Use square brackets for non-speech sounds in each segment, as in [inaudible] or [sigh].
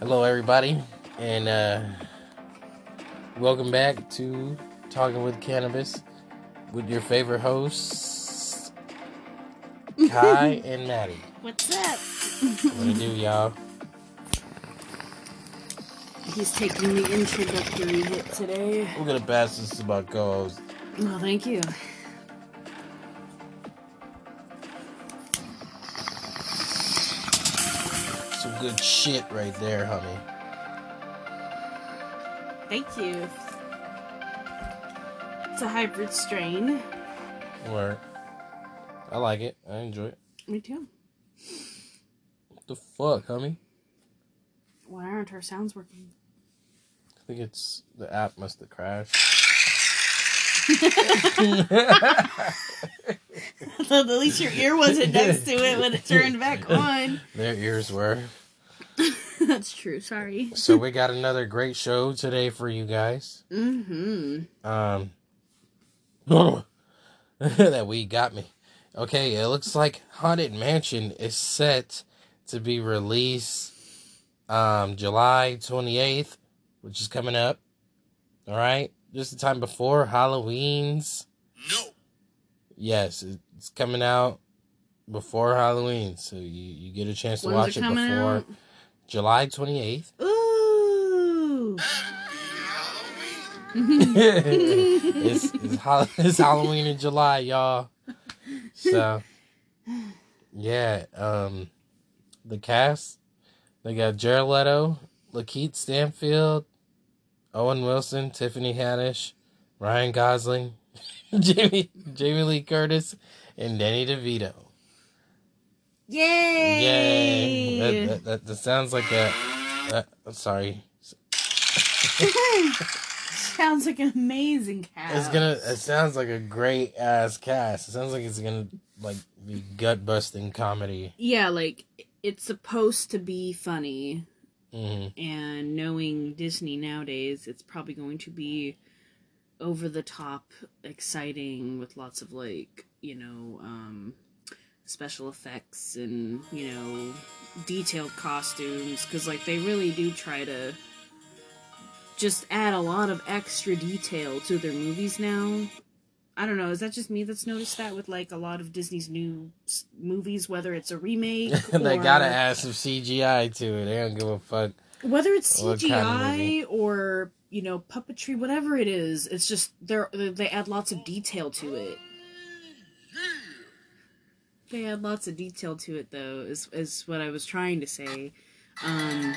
Hello, everybody, and uh, welcome back to Talking with Cannabis with your favorite hosts, Kai [laughs] and Maddie. What's up? What to do, y'all? He's taking the introductory hit today. We're gonna pass this to my co-host. Well, thank you. Some good shit right there, honey. Thank you. It's a hybrid strain. Word. I like it. I enjoy it. Me too. What the fuck, homie? Why aren't our sounds working? I think it's the app must have crashed. At least your ear wasn't next to it when it turned back on. Their ears were. That's true. Sorry. So we got another great show today for you guys. Mm-hmm. Um, [laughs] that weed got me. Okay, it looks like Haunted Mansion is set to be released um July 28th, which is coming up. All right, just the time before Halloween's. No. Yes, it's coming out before Halloween, so you, you get a chance to When's watch it it, before out? July 28th. Ooh. [laughs] it's, it's, Hall- [laughs] it's Halloween in July, y'all. So, yeah, um, the cast they got Jared Leto, Lakeith Stanfield, Owen Wilson, Tiffany Haddish, Ryan Gosling, [laughs] Jamie Jamie Lee Curtis, and Danny DeVito. Yay! Yay! That, that, that, that sounds like a. Uh, I'm sorry. [laughs] Sounds like an amazing cast. It's gonna. It sounds like a great ass cast. It sounds like it's gonna like be gut busting comedy. Yeah, like it's supposed to be funny, hmm and knowing Disney nowadays, it's probably going to be over the top exciting with lots of like, you know, um special effects and, you know, detailed costumes cuz like they really do try to just add a lot of extra detail to their movies now. I don't know. Is that just me that's noticed that with like a lot of Disney's new s- movies, whether it's a remake [laughs] they or- gotta add some CGI to it. They don't give a fuck. whether it's What kind of? CGI or you know puppetry, whatever it is, it's just they they add lots of detail to it. They add lots of detail to it, though, is is what I was trying to say. Um,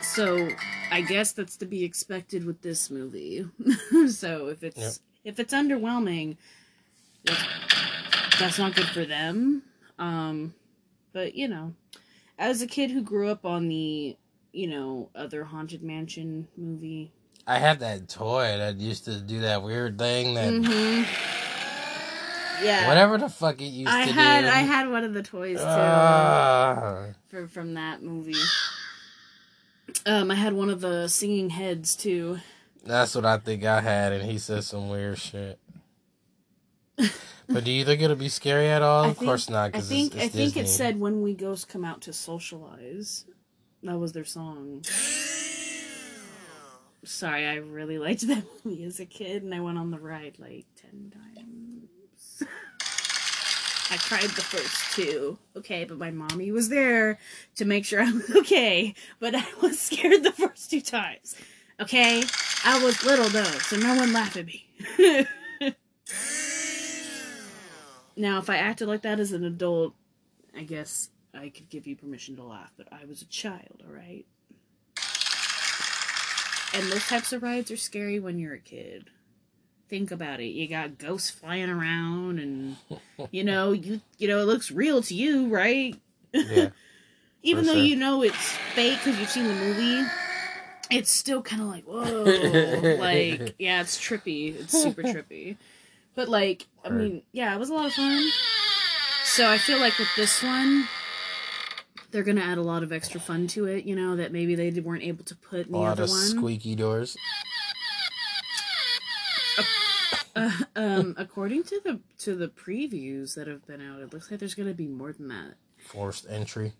so I guess that's to be expected with this movie. [laughs] so if it's Yep. If it's underwhelming, that's, that's not good for them. Um, but you know, as a kid who grew up on the you know other haunted mansion movie, I had that toy that used to do that weird thing that yeah, whatever the fuck it used I to had do. I had one of the toys too. Ah. for, from that movie. Um, I had one of the singing heads too. That's what I think I had, and he said some weird shit. but do you think it'll be scary at all? I of think- course not. I Cause think it's, it's I think Disney. it said "When We Ghosts Come Out to Socialize." That was their song. Sorry, I really liked that [laughs] movie as a kid, and I went on the ride like ten times. I cried the first two, okay, but my mommy was there to make sure I was [laughs] okay. But I was scared the first two times, okay. I was little though, so no one laugh at me. [laughs] Now, if I acted like that as an adult, I guess I could give you permission to laugh, but I was a child, alright? And those types of rides are scary when you're a kid. Think about it. You got ghosts flying around and [laughs] you know, you you know, it looks real to you, right? Yeah. [laughs] Even though sure. you know it's fake because you've seen the movie, it's still kind of like, [laughs] whoa. like, yeah, it's trippy. It's super trippy. But, like, I mean, yeah, it was a lot of fun. So I feel like with this one, they're going to add a lot of extra fun to it, you know, that maybe they weren't able to put in A the lot other of one. squeaky doors. Uh, um, according to the to the previews that have been out, it looks like there's going to be more than that. Forced entry.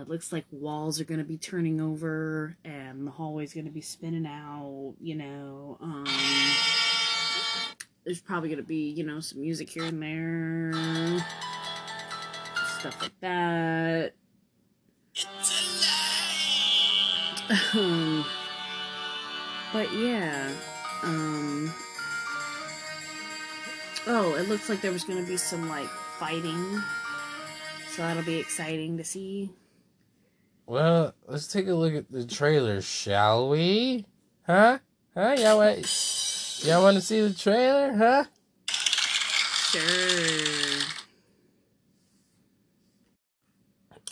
It looks like walls are gonna be turning over and the hallway's gonna be spinning out. You know, um, there's probably gonna be you know some music here and there, stuff like that. Um, but yeah, um, oh, it looks like there was gonna be some like fighting, so that'll be exciting to see. Well, let's take a look at the trailer, shall we? Huh? Huh? Y'all want, y'all want to see the trailer? Huh? Sure.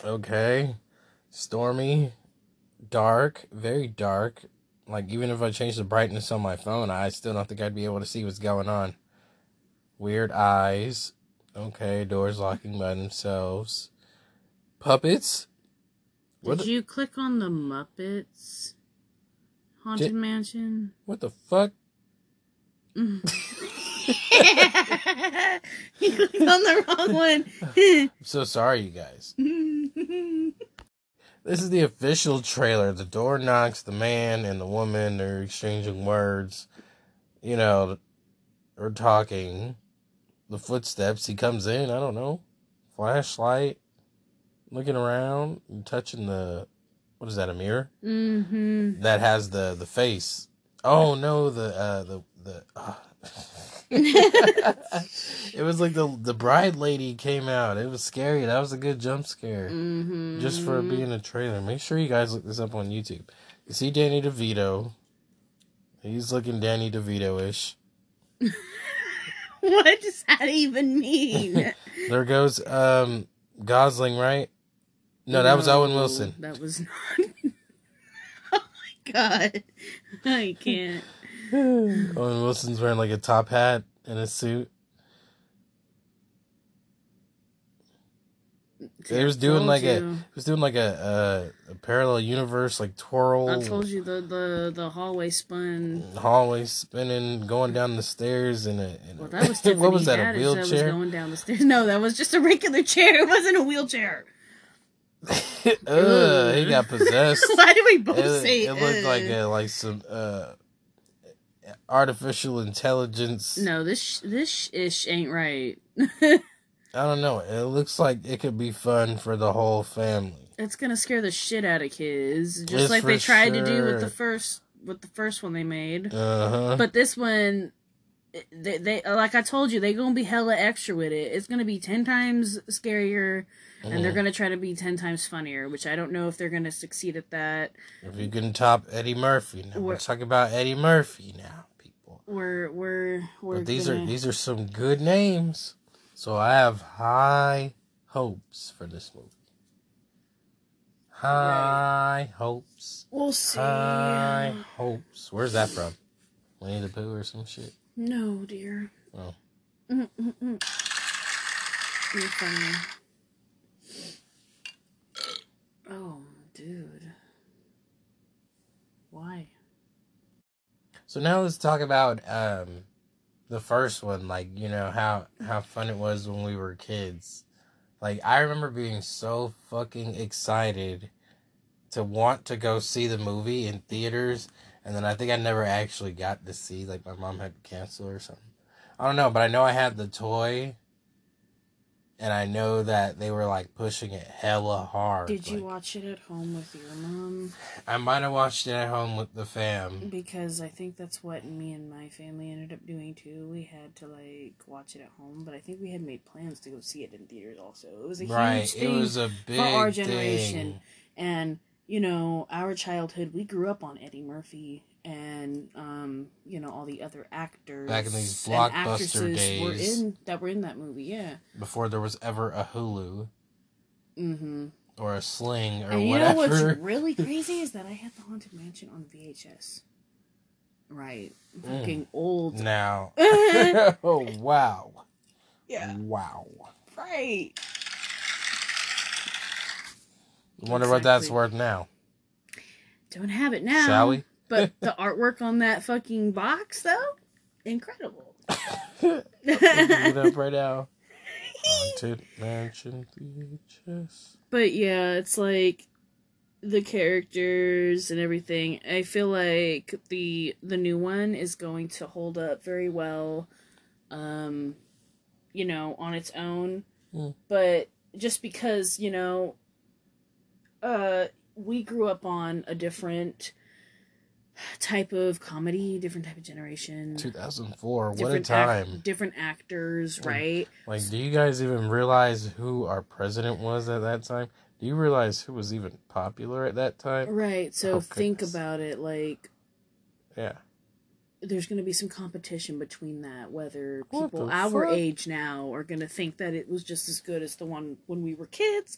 Okay. Stormy, dark, very dark. Like, even if I change the brightness on my phone, I still don't think I'd be able to see what's going on. Weird eyes. Okay, doors locking by themselves. Puppets. Did the, you click on the Muppets Haunted Did- Mansion? what the fuck? [laughs] you clicked on the wrong one. [laughs] I'm so sorry, you guys. [laughs] This is the official trailer. The door knocks, the man and the woman are exchanging words. You know, are talking. The footsteps, he comes in, I don't know. Flashlight, looking around, and touching the what is that, a mirror? mm-hmm. That has the the face. Oh no, the uh the the uh. [laughs] [laughs] it was like the the bride lady came out. It was scary. That was a good jump scare Mm-hmm. just for being a trailer. Make sure you guys look this up on YouTube. You see Danny DeVito. He's looking Danny DeVito ish. [laughs] What does that even mean? There goes um Gosling, right? No, that was Owen Wilson. That was not. [laughs] oh my god. I can't. [sighs] Owen Wilson's wearing like a top hat and a suit. He was doing like a you. he was doing like a, a, a parallel universe like twirl I told you the, the, the hallway spun. hallway spinning, going down the stairs in a, in Well, that was [laughs] what was that a Haddish That was wheelchair? going down the stairs. No, that was just a regular chair. It wasn't a wheelchair. [laughs] Ugh, he got possessed. [laughs] Why do we both it, say it It looked like a, like some uh artificial intelligence. No, this sh- this sh- ish ain't right. I don't know. It looks like it could be fun for the whole family. it's gonna scare the shit out of kids, just It's like they tried to do with the first with the first one they made. Uh huh. But this one, they, they like I told you, they gonna be hella extra with it. It's gonna be ten times scarier, and Mm. they're gonna try to be ten times funnier. Which I don't know if they're gonna succeed at that. If you can top Eddie Murphy, now we're We're- talking about Eddie Murphy now, people. We're we're we're. But these gonna, are these are some good names, so I have high hopes for this movie. High hopes. We'll see. High hopes. Where's that from? Winnie the Pooh or some shit? No, dear. Oh. Mm-mm-mm. You're funny. Oh, dude. Why? So now let's talk about um the first one, like, you know, how how fun it was when we were kids. Like I remember being so fucking excited to want to go see the movie in theaters and then I think I never actually got to see like my mom had to cancel or something. I don't know, but I know I had the toy and I know that they were like pushing it hella hard. Did you like, watch it at home with your mom? I might have watched it at home with the fam. Because I think that's what me and my family ended up doing too. We had to like watch it at home, but I think we had made plans to go see it in theaters also. It was a Right. huge It thing was a big our generation. thing. and you know our childhood we grew up on eddie murphy and um you know all the other actors Back in these blockbuster actresses were days. in that were in that movie yeah. Before there was ever a Hulu. Mm-hmm. Or a Sling or and you know whatever. what's really [laughs] crazy is that i had the haunted mansion on vhs right. Mm. fucking old. Now, [laughs] [laughs] oh wow, yeah. Wow! right I wonder what that's worth now. don't have it now Shall we? but [laughs] the artwork on that fucking box though incredible [laughs] it up right now. Haunted Mansion VHS. But yeah, it's like the characters and everything. I feel like the the new one is going to hold up very well um you know, on its own. Mm. But just because, you know, uh we grew up on a different type of comedy, different type of generation. 2004. What a time. Act, different actors, right? Like, do you guys even realize who our president was at that time? Do you realize who was even popular at that time? Right. So Oh, think about it like Yeah. there's going to be some competition between that whether people our fuck? age now are going to think that it was just as good as the one when we were kids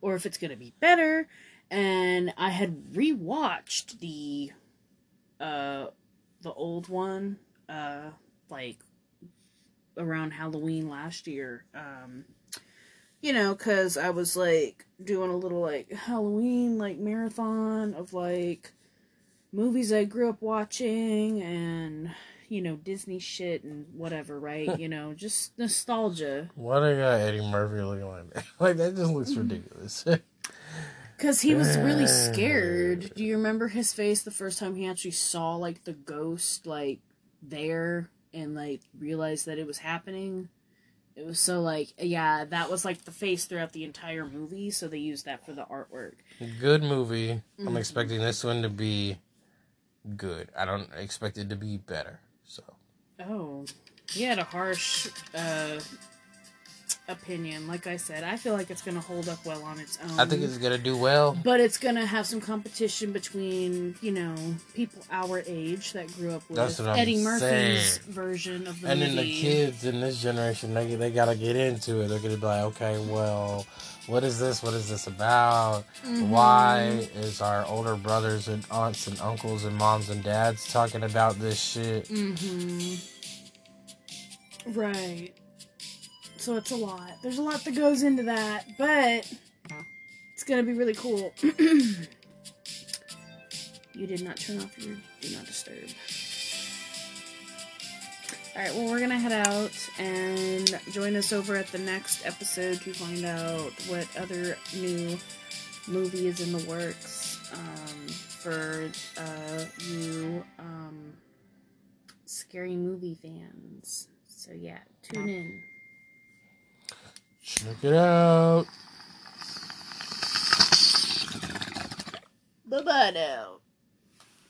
or if it's going to be better. And i had rewatched the uh the old one uh like around halloween last year. Um you know cuz i was like doing a little like halloween like marathon of like movies I grew up watching and you know Disney shit and whatever, right? you know, [laughs] just nostalgia Why they got Eddie Murphy looking like that? [laughs] Like, that just looks Mm-hmm. ridiculous. [laughs] cuz he was really scared. Do you remember his face the first time he actually saw like the ghost like there and like realized that it was happening? It was so like yeah, that was like the face throughout the entire movie, so they used that for the artwork. good movie. Mm-hmm. I'm expecting this one to be good. I don't expect it to be better. Oh, he had a harsh uh, opinion. Like I said, I feel like it's going to hold up well on its own. I think it's gonna do well. but it's going to have some competition between, you know, people our age that grew up with what I'm Eddie Murphy's saying. version of the And then the kids in this generation, they they gotta get into it. They're gonna be like, okay, well, what is this? What is this about? Mhm. Why is our older brothers and aunts and uncles and moms and dads talking about this shit? Mm-hmm. Right. So it's a lot. There's a lot that goes into that, but it's gonna be really cool. [clears throat] you did not turn off your do not disturb. Alright, well we're gonna head out and join us over at the next episode to find out what other new movie is in the works um, for uh, you um, scary movie fans. So yeah, tune in. Check it out. Bye bye now.